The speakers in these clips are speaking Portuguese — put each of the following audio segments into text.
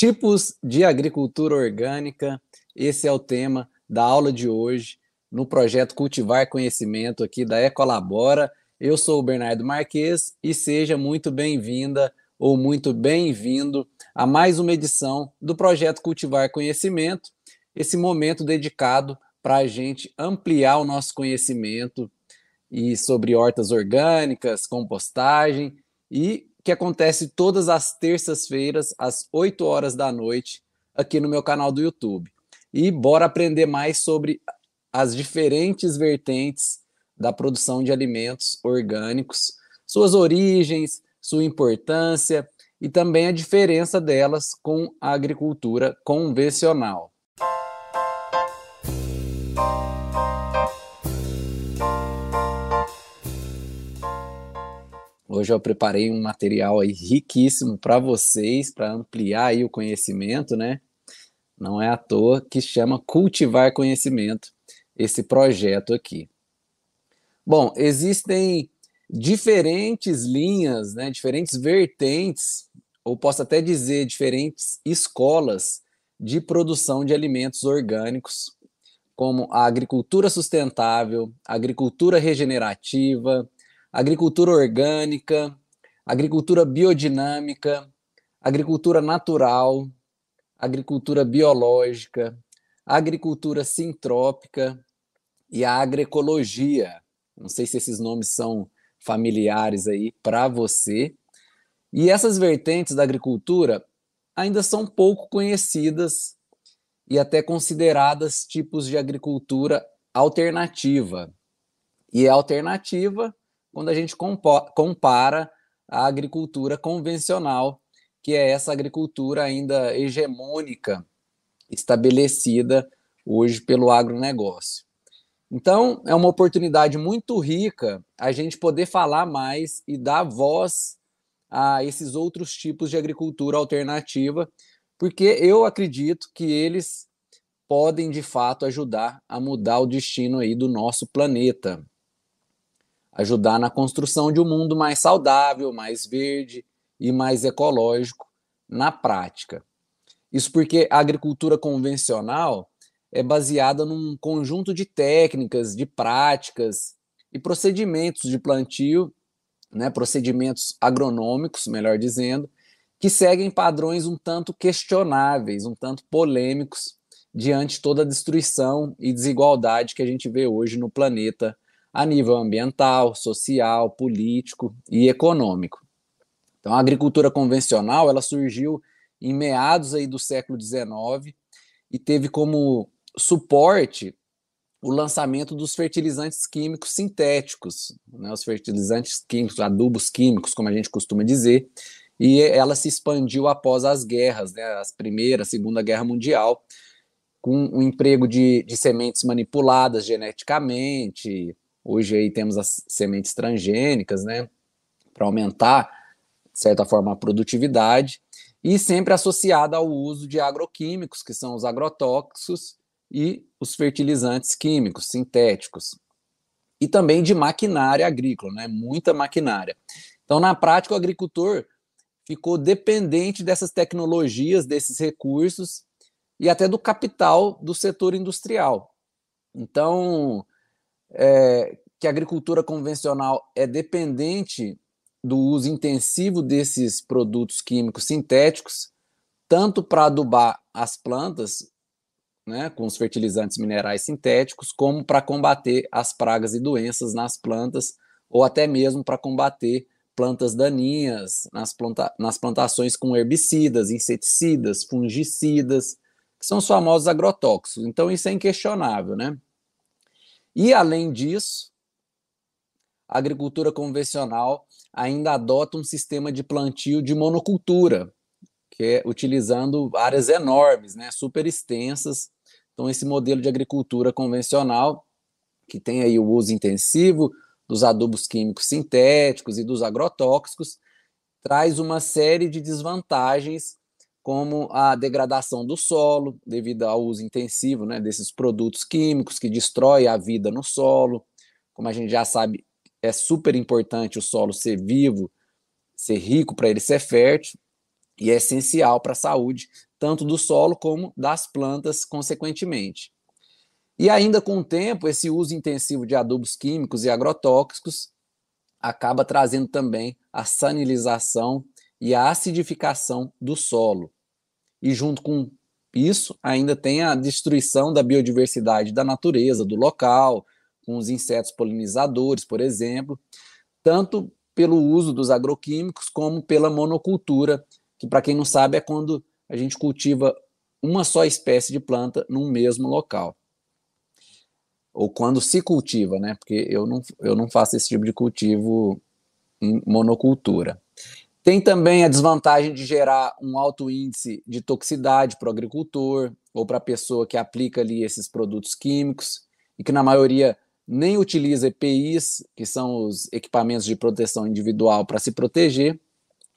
Tipos de agricultura orgânica, esse é o tema da aula de hoje no projeto Cultivar Conhecimento aqui da Ecolabora. Eu sou o Bernardo Marques e seja muito bem-vinda ou muito bem-vindo a mais uma edição do projeto Cultivar Conhecimento, esse momento dedicado para a gente ampliar o nosso conhecimento e sobre hortas orgânicas, compostagem e que acontece todas as terças-feiras às 8 horas da noite aqui no meu canal do YouTube. E bora aprender mais sobre as diferentes vertentes da produção de alimentos orgânicos, suas origens, sua importância e também a diferença delas com a agricultura convencional. Hoje eu preparei um material aí riquíssimo para vocês, para ampliar aí o conhecimento, né? Não é à toa que chama Cultivar Conhecimento esse projeto aqui. Bom, existem diferentes linhas, né, diferentes vertentes, ou posso até dizer diferentes escolas de produção de alimentos orgânicos, como a agricultura sustentável, a agricultura regenerativa, agricultura orgânica, agricultura biodinâmica, agricultura natural, agricultura biológica, agricultura sintrópica e a agroecologia. Não sei se esses nomes são familiares aí para você. E essas vertentes da agricultura ainda são pouco conhecidas e até consideradas tipos de agricultura alternativa. E é alternativa quando a gente compara a agricultura convencional, que é essa agricultura ainda hegemônica, estabelecida hoje pelo agronegócio. Então, é uma oportunidade muito rica a gente poder falar mais e dar voz a esses outros tipos de agricultura alternativa, porque eu acredito que eles podem de fato ajudar a mudar o destino aí do nosso planeta ajudar na construção de um mundo mais saudável, mais verde e mais ecológico na prática. Isso porque a agricultura convencional é baseada num conjunto de técnicas, de práticas e procedimentos de plantio, né, procedimentos agronômicos, melhor dizendo, que seguem padrões um tanto questionáveis, um tanto polêmicos diante toda a destruição e desigualdade que a gente vê hoje no planeta a nível ambiental, social, político e econômico. Então, a agricultura convencional ela surgiu em meados aí do século XIX e teve como suporte o lançamento dos fertilizantes químicos sintéticos, né, os fertilizantes químicos, adubos químicos, como a gente costuma dizer, e ela se expandiu após as guerras, né, as primeira, segunda guerra mundial, com o emprego de, de sementes manipuladas geneticamente, Hoje aí temos as sementes transgênicas, né, para aumentar, de certa forma, a produtividade, e sempre associada ao uso de agroquímicos, que são os agrotóxicos e os fertilizantes químicos sintéticos. E também de maquinária agrícola, né, muita maquinária. Então, na prática, o agricultor ficou dependente dessas tecnologias, desses recursos e até do capital do setor industrial. Então, é, que a agricultura convencional é dependente do uso intensivo desses produtos químicos sintéticos, tanto para adubar as plantas, né, com os fertilizantes minerais sintéticos, como para combater as pragas e doenças nas plantas, ou até mesmo para combater plantas daninhas nas, planta nas plantações com herbicidas, inseticidas, fungicidas, que são os famosos agrotóxicos. Então, isso é inquestionável, né? E, além disso, a agricultura convencional ainda adota um sistema de plantio de monocultura, que é utilizando áreas enormes, né, super extensas. Então, esse modelo de agricultura convencional, que tem aí o uso intensivo dos adubos químicos sintéticos e dos agrotóxicos, traz uma série de desvantagens como a degradação do solo, devido ao uso intensivo né, desses produtos químicos que destrói a vida no solo. Como a gente já sabe, é super importante o solo ser vivo, ser rico para ele ser fértil, e é essencial para a saúde, tanto do solo como das plantas, consequentemente. E ainda com o tempo, esse uso intensivo de adubos químicos e agrotóxicos acaba trazendo também a sanilização e a acidificação do solo. E junto com isso, ainda tem a destruição da biodiversidade da natureza, do local, com os insetos polinizadores, por exemplo, tanto pelo uso dos agroquímicos como pela monocultura, que para quem não sabe é quando a gente cultiva uma só espécie de planta num mesmo local. Ou quando se cultiva, né? Porque eu não, eu não faço esse tipo de cultivo em monocultura. Tem também a desvantagem de gerar um alto índice de toxicidade para o agricultor ou para a pessoa que aplica ali esses produtos químicos e que na maioria nem utiliza EPIs, que são os equipamentos de proteção individual para se proteger,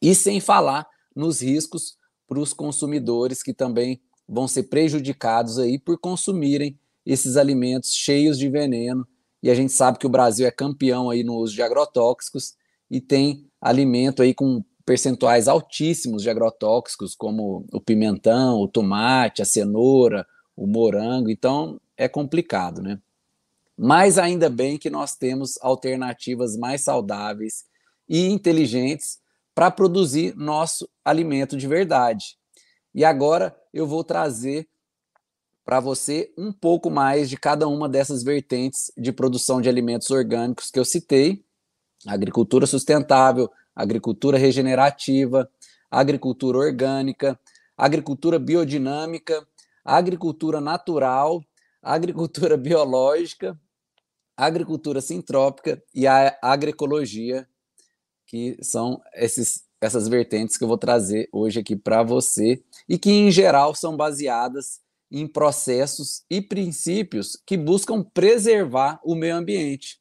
e sem falar nos riscos para os consumidores que também vão ser prejudicados aí por consumirem esses alimentos cheios de veneno. E a gente sabe que o Brasil é campeão aí no uso de agrotóxicos e tem alimento aí com percentuais altíssimos de agrotóxicos, como o pimentão, o tomate, a cenoura, o morango. Então é complicado, né? Mas ainda bem que nós temos alternativas mais saudáveis e inteligentes para produzir nosso alimento de verdade. E agora eu vou trazer para você um pouco mais de cada uma dessas vertentes de produção de alimentos orgânicos que eu citei: agricultura sustentável, agricultura regenerativa, agricultura orgânica, agricultura biodinâmica, agricultura natural, agricultura biológica, agricultura sintrópica e a agroecologia, que são esses, essas vertentes que eu vou trazer hoje aqui para você e que, em geral, são baseadas em processos e princípios que buscam preservar o meio ambiente,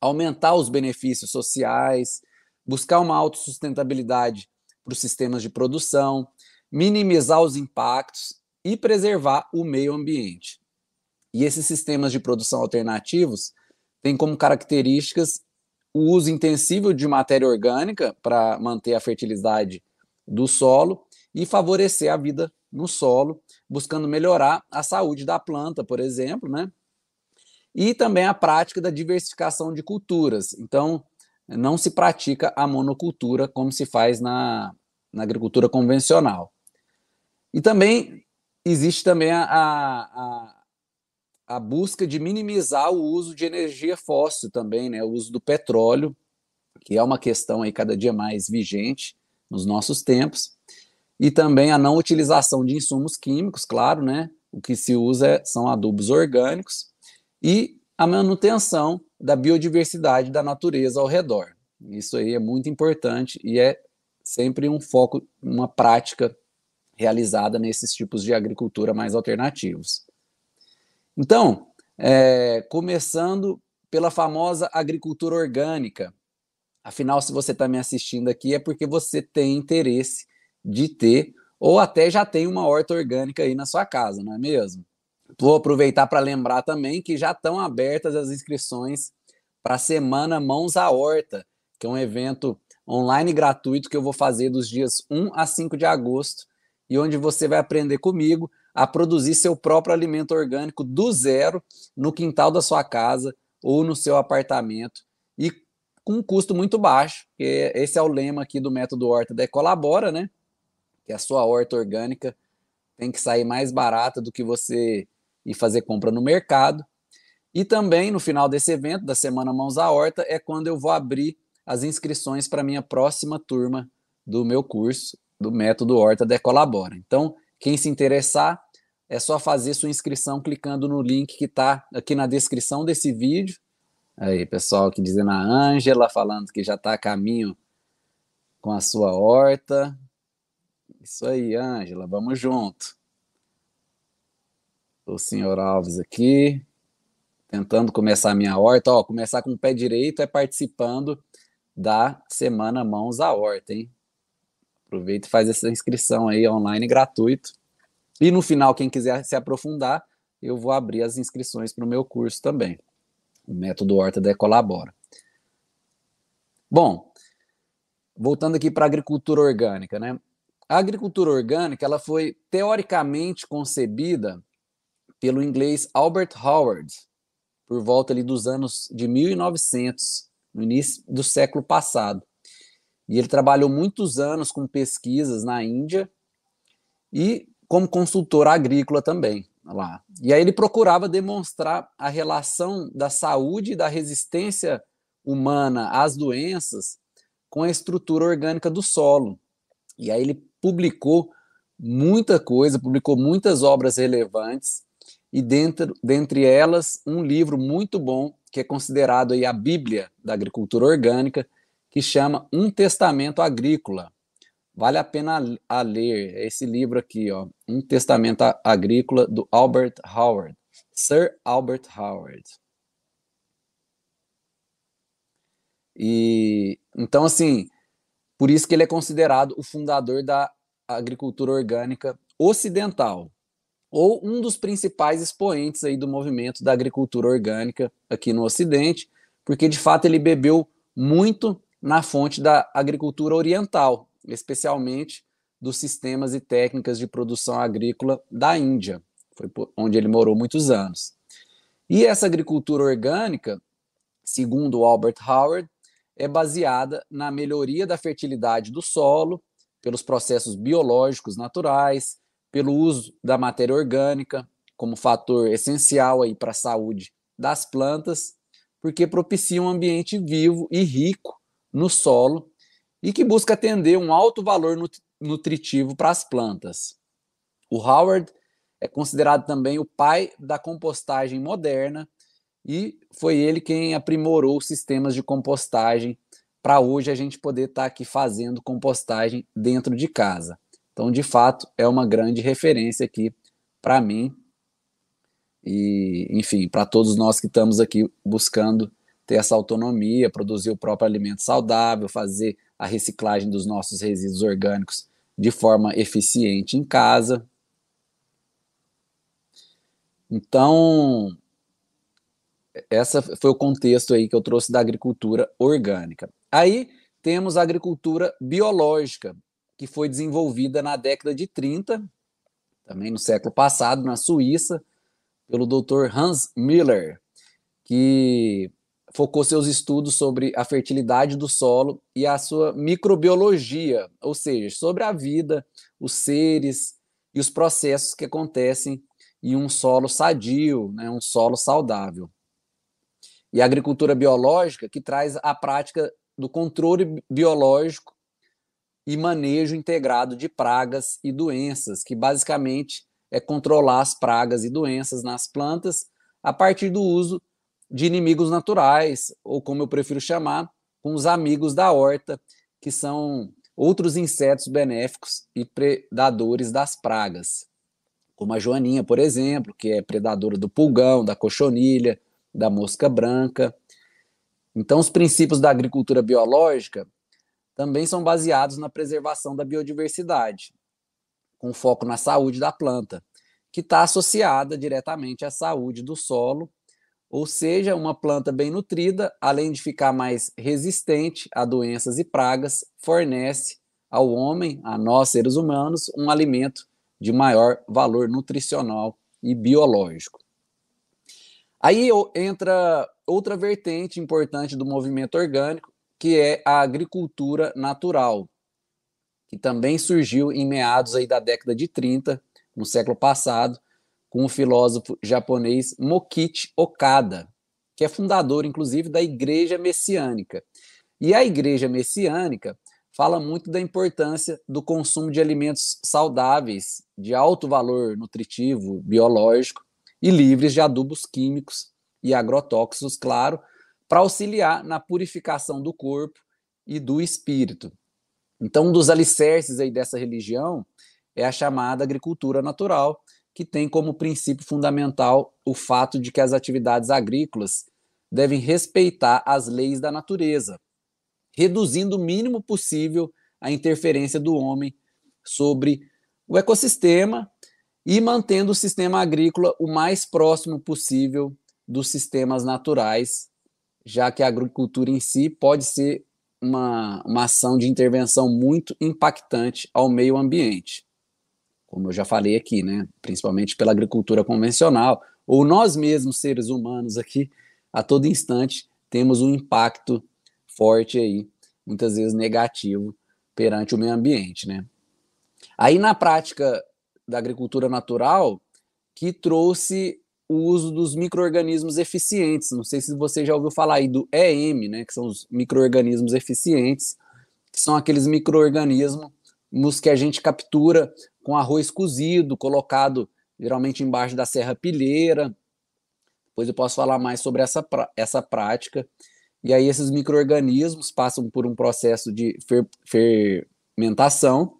aumentar os benefícios sociais, buscar uma autossustentabilidade para os sistemas de produção, minimizar os impactos e preservar o meio ambiente. E esses sistemas de produção alternativos têm como características o uso intensivo de matéria orgânica para manter a fertilidade do solo e favorecer a vida no solo, buscando melhorar a saúde da planta, por exemplo, né? E também a prática da diversificação de culturas. Então, não se pratica a monocultura como se faz na, na agricultura convencional. E também existe também a, a, a, busca de minimizar o uso de energia fóssil também, né? o uso do petróleo, que é uma questão aí cada dia mais vigente nos nossos tempos, e também a não utilização de insumos químicos, claro, né? O que se usa é, são adubos orgânicos e a manutenção da biodiversidade da natureza ao redor. Isso aí é muito importante e é sempre um foco, uma prática realizada nesses tipos de agricultura mais alternativos. Então, é, começando pela famosa agricultura orgânica. Afinal, se você está me assistindo aqui, é porque você tem interesse de ter, ou até já tem uma horta orgânica aí na sua casa, não é mesmo? Vou aproveitar para lembrar também que já estão abertas as inscrições para a Semana Mãos à Horta, que é um evento online gratuito que eu vou fazer dos dias 1 a 5 de agosto, e onde você vai aprender comigo a produzir seu próprio alimento orgânico do zero no quintal da sua casa ou no seu apartamento e com um custo muito baixo, que esse é o lema aqui do método Horta da Colabora, né? Que a sua horta orgânica tem que sair mais barata do que você ir fazer compra no mercado. E também no final desse evento, da Semana Mãos à Horta, é quando eu vou abrir as inscrições para a minha próxima turma do meu curso, do método Horta Decolabora. Então, quem se interessar, é só fazer sua inscrição clicando no link que está aqui na descrição desse vídeo. Aí, pessoal aqui dizendo a Ângela, falando que já está a caminho com a sua horta. Isso aí, Ângela, vamos junto o senhor Alves aqui, tentando começar a minha horta. Ó, começar com o pé direito é participando da Semana Mãos à Horta, hein? Aproveita e faz essa inscrição aí online gratuito. E no final, quem quiser se aprofundar, eu vou abrir as inscrições para o meu curso também. O método Horta de Colabora. Bom, voltando aqui para a agricultura orgânica, né? a agricultura orgânica ela foi teoricamente concebida pelo inglês Albert Howard por volta ali dos anos de 1900, no início do século passado. E ele trabalhou muitos anos com pesquisas na Índia e como consultor agrícola também lá. E aí ele procurava demonstrar a relação da saúde e da resistência humana às doenças com a estrutura orgânica do solo. E aí ele publicou muita coisa, publicou muitas obras relevantes e dentro, dentre elas um livro muito bom que é considerado aí a Bíblia da agricultura orgânica, que chama Um Testamento Agrícola. Vale a pena a ler esse livro aqui, ó, Um Testamento Agrícola do Albert Howard, Sir Albert Howard. E então assim, por isso que ele é considerado o fundador da agricultura orgânica ocidental, ou um dos principais expoentes aí do movimento da agricultura orgânica aqui no Ocidente, porque de fato ele bebeu muito na fonte da agricultura oriental, especialmente dos sistemas e técnicas de produção agrícola da Índia, foi onde ele morou muitos anos. E essa agricultura orgânica, segundo Albert Howard, é baseada na melhoria da fertilidade do solo, pelos processos biológicos naturais, pelo uso da matéria orgânica como fator essencial aí para a saúde das plantas, porque propicia um ambiente vivo e rico no solo e que busca atender um alto valor nutritivo para as plantas. O Howard é considerado também o pai da compostagem moderna e foi ele quem aprimorou os sistemas de compostagem para hoje a gente poder estar tá aqui fazendo compostagem dentro de casa. Então, de fato, é uma grande referência aqui para mim e, enfim, para todos nós que estamos aqui buscando ter essa autonomia, produzir o próprio alimento saudável, fazer a reciclagem dos nossos resíduos orgânicos de forma eficiente em casa. Então, essa foi o contexto aí que eu trouxe da agricultura orgânica. Aí temos a agricultura biológica, que foi desenvolvida na década de 30, também no século passado, na Suíça, pelo Dr. Hans Miller, que focou seus estudos sobre a fertilidade do solo e a sua microbiologia, ou seja, sobre a vida, os seres e os processos que acontecem em um solo sadio, né, um solo saudável e a agricultura biológica, que traz a prática do controle biológico e manejo integrado de pragas e doenças, que basicamente é controlar as pragas e doenças nas plantas a partir do uso de inimigos naturais, ou como eu prefiro chamar, com os amigos da horta, que são outros insetos benéficos e predadores das pragas, como a joaninha, por exemplo, que é predadora do pulgão, da cochonilha, da mosca branca. Então, os princípios da agricultura biológica também são baseados na preservação da biodiversidade, com foco na saúde da planta, que está associada diretamente à saúde do solo, ou seja, uma planta bem nutrida, além de ficar mais resistente a doenças e pragas, fornece ao homem, a nós seres humanos, um alimento de maior valor nutricional e biológico. Aí entra outra vertente importante do movimento orgânico, que é a agricultura natural, que também surgiu em meados aí da década de 30, no século passado, com o filósofo japonês Mokichi Okada, que é fundador, inclusive, da Igreja Messiânica. E a Igreja Messiânica fala muito da importância do consumo de alimentos saudáveis, de alto valor nutritivo, biológico, e livres de adubos químicos e agrotóxicos, claro, para auxiliar na purificação do corpo e do espírito. Então, um dos alicerces aí dessa religião é a chamada agricultura natural, que tem como princípio fundamental o fato de que as atividades agrícolas devem respeitar as leis da natureza, reduzindo o mínimo possível a interferência do homem sobre o ecossistema e mantendo o sistema agrícola o mais próximo possível dos sistemas naturais, já que a agricultura em si pode ser uma, uma ação de intervenção muito impactante ao meio ambiente. Como eu já falei aqui, né? Principalmente pela agricultura convencional, ou nós mesmos, seres humanos aqui, a todo instante, temos um impacto forte aí, muitas vezes negativo, perante o meio ambiente, né? Aí, na prática da agricultura natural, que trouxe o uso dos micro-organismos eficientes. Não sei se você já ouviu falar aí do EM, né, que são os micro-organismos eficientes, que são aqueles micro-organismos que a gente captura com arroz cozido, colocado geralmente embaixo da serra pilheira. Depois eu posso falar mais sobre essa, essa prática. E aí esses micro-organismos passam por um processo de fer fermentação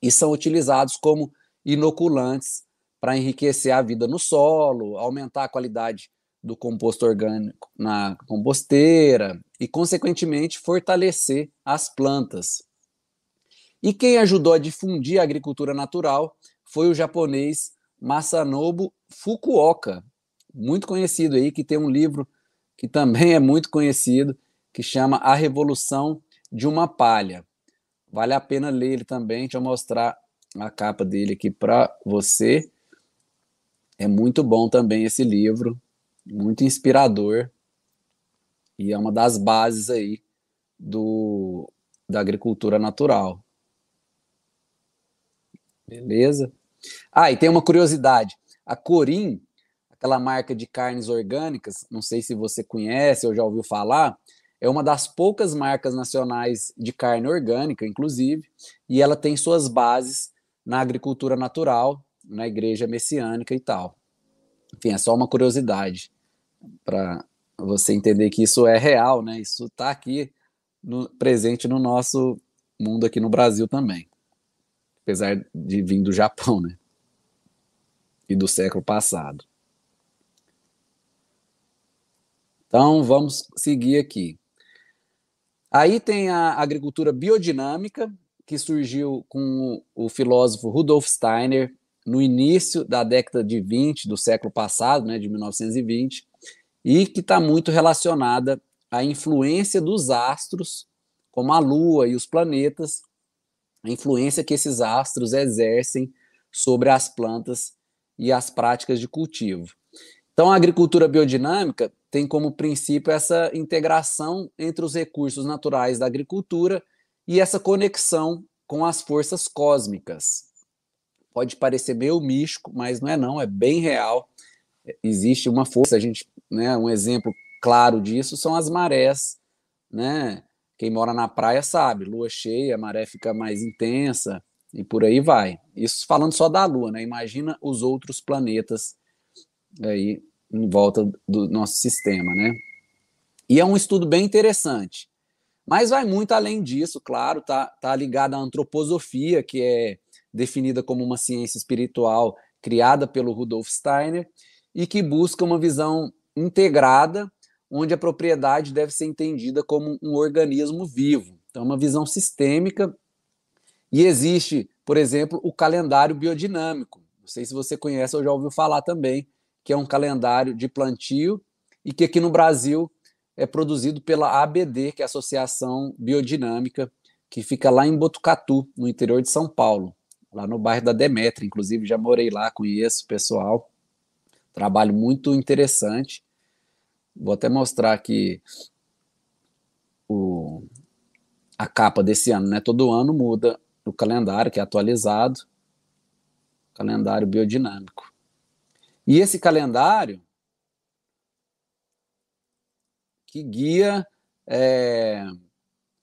e são utilizados como inoculantes para enriquecer a vida no solo, aumentar a qualidade do composto orgânico na composteira e, consequentemente, fortalecer as plantas. E quem ajudou a difundir a agricultura natural foi o japonês Masanobu Fukuoka, muito conhecido aí, que tem um livro que também é muito conhecido, que chama A Revolução de uma Palha. Vale a pena ler ele também, deixa eu mostrar a capa dele aqui para você. É muito bom também esse livro, muito inspirador e é uma das bases aí do da agricultura natural. Beleza? Ah, e tem uma curiosidade. A Corim, aquela marca de carnes orgânicas, não sei se você conhece ou já ouviu falar, é uma das poucas marcas nacionais de carne orgânica, inclusive, e ela tem suas bases na agricultura natural, na igreja messiânica e tal. Enfim, é só uma curiosidade para você entender que isso é real, né? Isso está aqui no, presente no nosso mundo aqui no Brasil também, apesar de vir do Japão, né? E do século passado. Então vamos seguir aqui. Aí tem a agricultura biodinâmica, que surgiu com o filósofo Rudolf Steiner no início da década de 20 do século passado, né, de 1920, e que está muito relacionada à influência dos astros, como a Lua e os planetas, a influência que esses astros exercem sobre as plantas e as práticas de cultivo. Então, a agricultura biodinâmica tem como princípio essa integração entre os recursos naturais da agricultura e essa conexão com as forças cósmicas. Pode parecer meio místico, mas não é não, é bem real. Existe uma força, a gente, né, um exemplo claro disso são as marés, né? Quem mora na praia sabe, lua cheia, a maré fica mais intensa e por aí vai. Isso falando só da lua, né? Imagina os outros planetas aí em volta do nosso sistema, né? E é um estudo bem interessante. Mas vai muito além disso, claro, tá, tá ligado à antroposofia, que é definida como uma ciência espiritual criada pelo Rudolf Steiner e que busca uma visão integrada, onde a propriedade deve ser entendida como um organismo vivo. Então, uma visão sistêmica. E existe, por exemplo, o calendário biodinâmico. Não sei se você conhece ou já ouviu falar também, que é um calendário de plantio e que aqui no Brasil é produzido pela ABD, que é a Associação Biodinâmica, que fica lá em Botucatu, no interior de São Paulo, lá no bairro da Demetra, inclusive já morei lá, conheço o pessoal. Trabalho muito interessante. Vou até mostrar aqui o, a capa desse ano, né? Todo ano muda o calendário, que é atualizado, calendário biodinâmico. E esse calendário que guia é,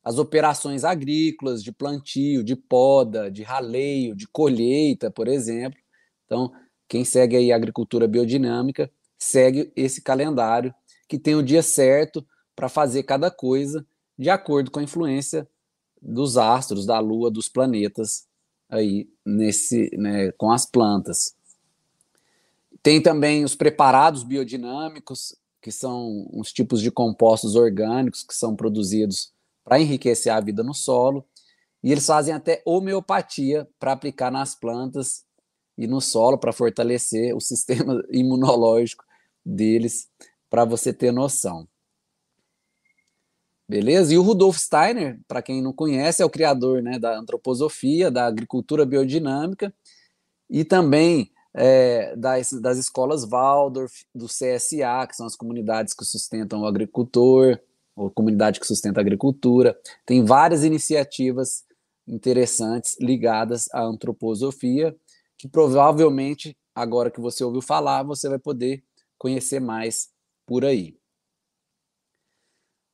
as operações agrícolas de plantio, de poda, de raleio, de colheita, por exemplo. Então, quem segue aí a agricultura biodinâmica segue esse calendário que tem o dia certo para fazer cada coisa de acordo com a influência dos astros, da lua, dos planetas aí nesse, né, com as plantas. Tem também os preparados biodinâmicos, que são uns tipos de compostos orgânicos que são produzidos para enriquecer a vida no solo. E eles fazem até homeopatia para aplicar nas plantas e no solo para fortalecer o sistema imunológico deles, para você ter noção. Beleza? E o Rudolf Steiner, para quem não conhece, é o criador né, da antroposofia, da agricultura biodinâmica e também é, das, das escolas Waldorf, do CSA, que são as comunidades que sustentam o agricultor, ou comunidade que sustenta a agricultura. Tem várias iniciativas interessantes ligadas à antroposofia, que provavelmente, agora que você ouviu falar, você vai poder conhecer mais por aí.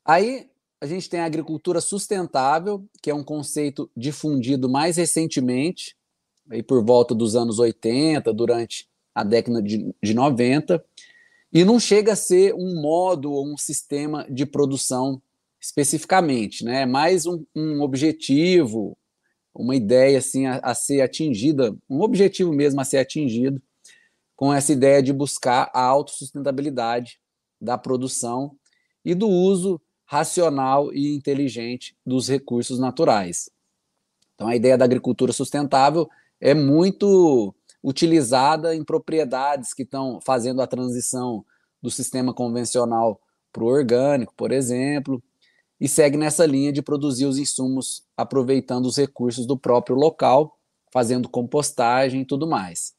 Aí a gente tem a agricultura sustentável, que é um conceito difundido mais recentemente, aí por volta dos anos 80, durante a década de, de 90, e não chega a ser um modo ou um sistema de produção especificamente, né? É mais um, um objetivo, uma ideia assim a, a, ser atingida, um objetivo mesmo a ser atingido, com essa ideia de buscar a autossustentabilidade da produção e do uso racional e inteligente dos recursos naturais. Então, a ideia da agricultura sustentável é muito utilizada em propriedades que estão fazendo a transição do sistema convencional para o orgânico, por exemplo, e segue nessa linha de produzir os insumos aproveitando os recursos do próprio local, fazendo compostagem e tudo mais.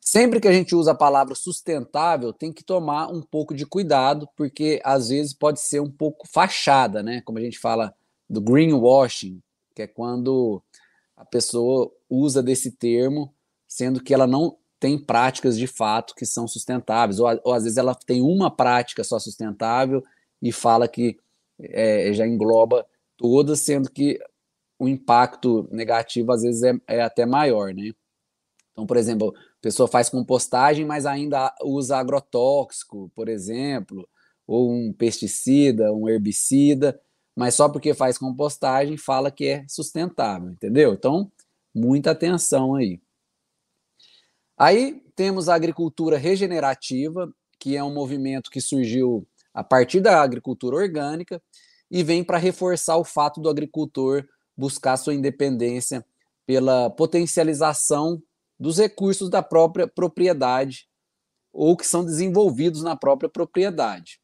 Sempre que a gente usa a palavra sustentável, tem que tomar um pouco de cuidado, porque às vezes pode ser um pouco fachada, né? Como a gente fala do greenwashing, que é quando a pessoa usa desse termo, sendo que ela não tem práticas de fato que são sustentáveis, ou, ou às vezes ela tem uma prática só sustentável e fala que é, já engloba todas, sendo que o impacto negativo às vezes é, é até maior, né? Então, por exemplo, pessoa faz compostagem, mas ainda usa agrotóxico, por exemplo, ou um pesticida, um herbicida, mas só porque faz compostagem fala que é sustentável, entendeu? Então, muita atenção aí. Aí temos a agricultura regenerativa, que é um movimento que surgiu a partir da agricultura orgânica e vem para reforçar o fato do agricultor buscar sua independência pela potencialização dos recursos da própria propriedade ou que são desenvolvidos na própria propriedade.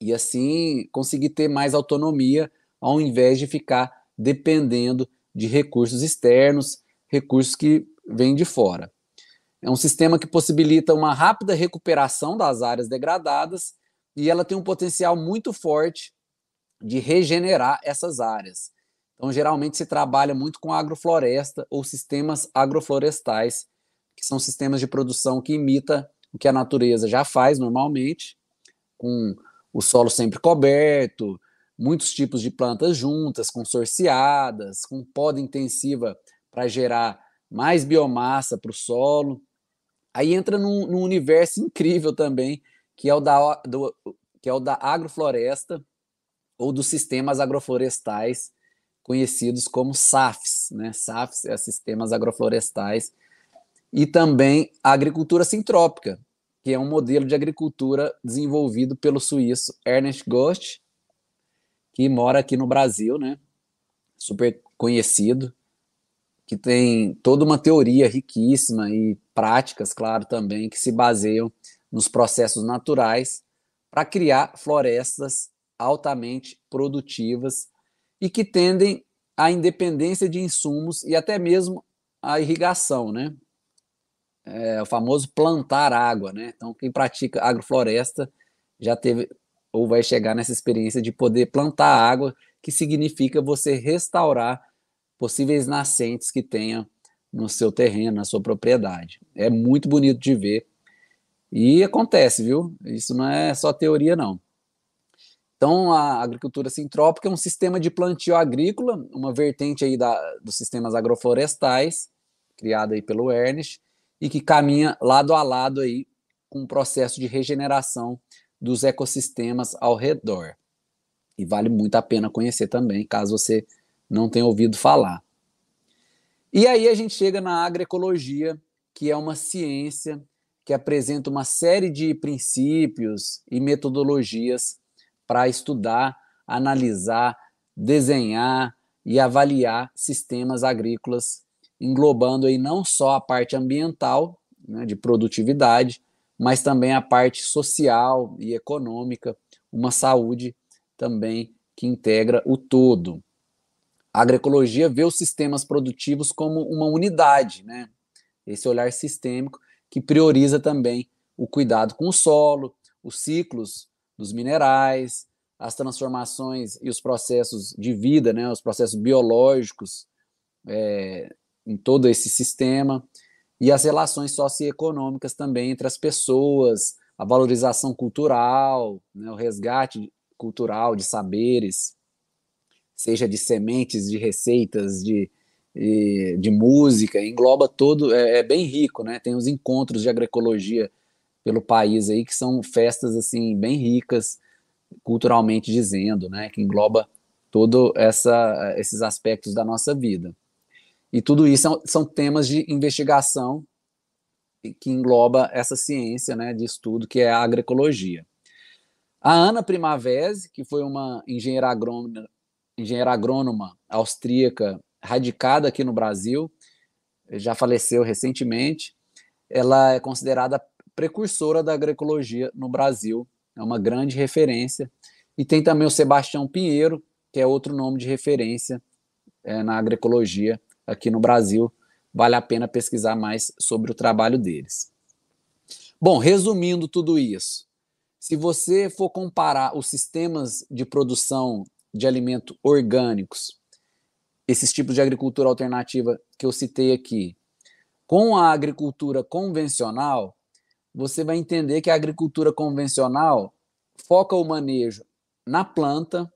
E assim conseguir ter mais autonomia ao invés de ficar dependendo de recursos externos, recursos que vêm de fora. É um sistema que possibilita uma rápida recuperação das áreas degradadas e ela tem um potencial muito forte de regenerar essas áreas. Então, geralmente se trabalha muito com agrofloresta ou sistemas agroflorestais, que são sistemas de produção que imita o que a natureza já faz normalmente, com o solo sempre coberto, muitos tipos de plantas juntas, consorciadas, com poda intensiva para gerar mais biomassa para o solo. Aí entra num, num, universo incrível também, que é o da, do, que é o da agrofloresta ou dos sistemas agroflorestais, conhecidos como SAFs, né? SAFs é sistemas agroflorestais, e também a agricultura sintrópica, que é um modelo de agricultura desenvolvido pelo suíço Ernest Ghost, que mora aqui no Brasil, né? Super conhecido, que tem toda uma teoria riquíssima e práticas, claro, também, que se baseiam nos processos naturais para criar florestas altamente produtivas e que tendem à independência de insumos e até mesmo à irrigação, né? É, o famoso plantar água, né? Então, quem pratica agrofloresta já teve ou vai chegar nessa experiência de poder plantar água, que significa você restaurar possíveis nascentes que tenha no seu terreno, na sua propriedade. É muito bonito de ver. E acontece, viu? Isso não é só teoria, não. Então, a agricultura sintrópica é um sistema de plantio agrícola, uma vertente aí da, dos sistemas agroflorestais, criada aí pelo Ernest, e que caminha lado a lado aí com um processo de regeneração dos ecossistemas ao redor. E vale muito a pena conhecer também, caso você não tenha ouvido falar. E aí a gente chega na agroecologia, que é uma ciência que apresenta uma série de princípios e metodologias para estudar, analisar, desenhar e avaliar sistemas agrícolas, englobando aí não só a parte ambiental, né, de produtividade, mas também a parte social e econômica, uma saúde também que integra o todo. A agroecologia vê os sistemas produtivos como uma unidade, né? Esse olhar sistêmico que prioriza também o cuidado com o solo, os ciclos dos minerais, as transformações e os processos de vida, né, os processos biológicos é, em todo esse sistema, e as relações socioeconômicas também entre as pessoas, a valorização cultural, né, o resgate cultural de saberes, seja de sementes, de receitas, de, de, de música, engloba todo, é, é, bem rico, né? Tem os encontros de agroecologia pelo país aí que são festas assim bem ricas culturalmente dizendo, né? Que engloba todo essa, esses aspectos da nossa vida. E tudo isso são, são temas de investigação que engloba essa ciência né, de estudo que é a agroecologia. A Ana Primavesi, que foi uma engenheira agrônoma, engenheira agrônoma austríaca radicada aqui no Brasil, já faleceu recentemente. Ela é considerada precursora da agroecologia no Brasil, é uma grande referência. E tem também o Sebastião Pinheiro, que é outro nome de referência é, na agroecologia aqui no Brasil. Vale a pena pesquisar mais sobre o trabalho deles. Bom, resumindo tudo isso, se você for comparar os sistemas de produção de alimentos orgânicos, esses tipos de agricultura alternativa que eu citei aqui, com a agricultura convencional, você vai entender que a agricultura convencional foca o manejo na planta,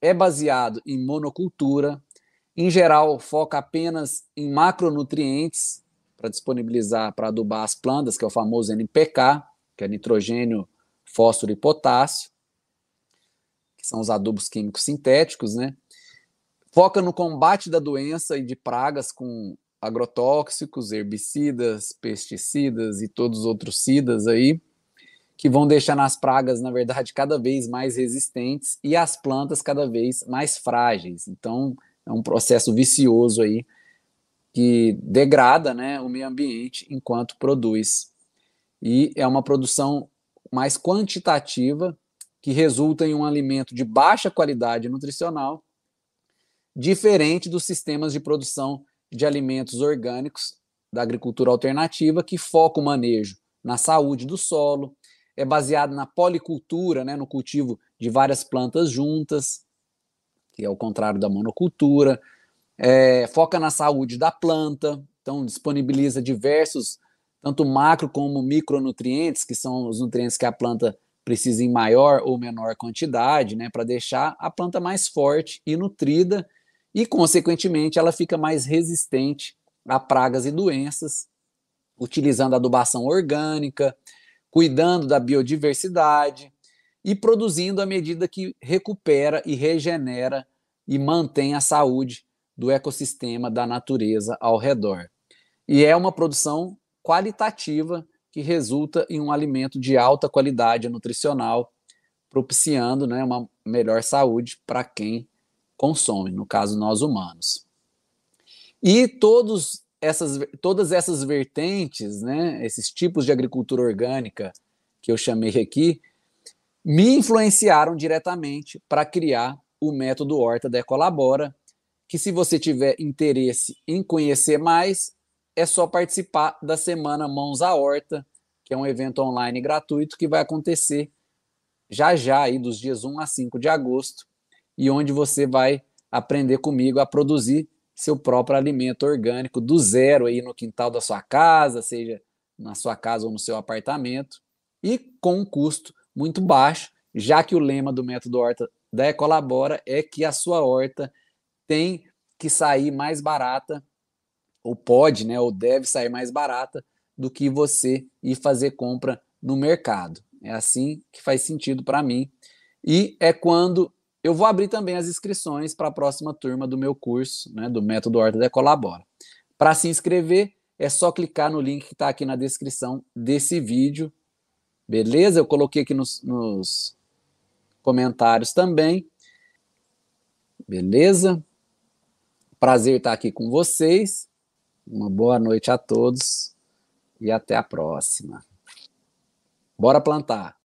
é baseado em monocultura, em geral foca apenas em macronutrientes para disponibilizar para adubar as plantas, que é o famoso NPK, que é nitrogênio, fósforo e potássio que são os adubos químicos sintéticos, né? Foca no combate da doença e de pragas com agrotóxicos, herbicidas, pesticidas e todos os outros cidas aí, que vão deixar as pragas, na verdade, cada vez mais resistentes e as plantas cada vez mais frágeis. Então, é um processo vicioso aí que degrada né, o meio ambiente enquanto produz. E é uma produção mais quantitativa que resulta em um alimento de baixa qualidade nutricional, diferente dos sistemas de produção de alimentos orgânicos da agricultura alternativa, que foca o manejo na saúde do solo, é baseado na policultura, né, no cultivo de várias plantas juntas, que é o contrário da monocultura, é, foca na saúde da planta, então disponibiliza diversos, tanto macro como micronutrientes, que são os nutrientes que a planta precisa em maior ou menor quantidade, né, para deixar a planta mais forte e nutrida e, consequentemente, ela fica mais resistente a pragas e doenças, utilizando adubação orgânica, cuidando da biodiversidade e produzindo à medida que recupera e regenera e mantém a saúde do ecossistema da natureza ao redor. E é uma produção qualitativa que resulta em um alimento de alta qualidade nutricional, propiciando né, uma melhor saúde para quem consome, no caso nós humanos. E todos essas, todas essas vertentes, né, esses tipos de agricultura orgânica que eu chamei aqui, me influenciaram diretamente para criar o método Horta da Ecolabora, que se você tiver interesse em conhecer mais, é só participar da semana Mãos à Horta, que é um evento online gratuito que vai acontecer já já aí dos dias 1 a 5 de agosto e onde você vai aprender comigo a produzir seu próprio alimento orgânico do zero aí no quintal da sua casa, seja na sua casa ou no seu apartamento, e com um custo muito baixo, já que o lema do método Horta da Ecolabora é que a sua horta tem que sair mais barata ou pode, né, ou deve sair mais barata do que você ir fazer compra no mercado. É assim que faz sentido para mim. E é quando eu vou abrir também as inscrições para a próxima turma do meu curso, né, do Método Horta da Colabora. Para se inscrever, é só clicar no link que está aqui na descrição desse vídeo. Beleza? Eu coloquei aqui nos, nos comentários também. Beleza? Prazer estar aqui com vocês. Uma boa noite a todos e até a próxima. Bora plantar!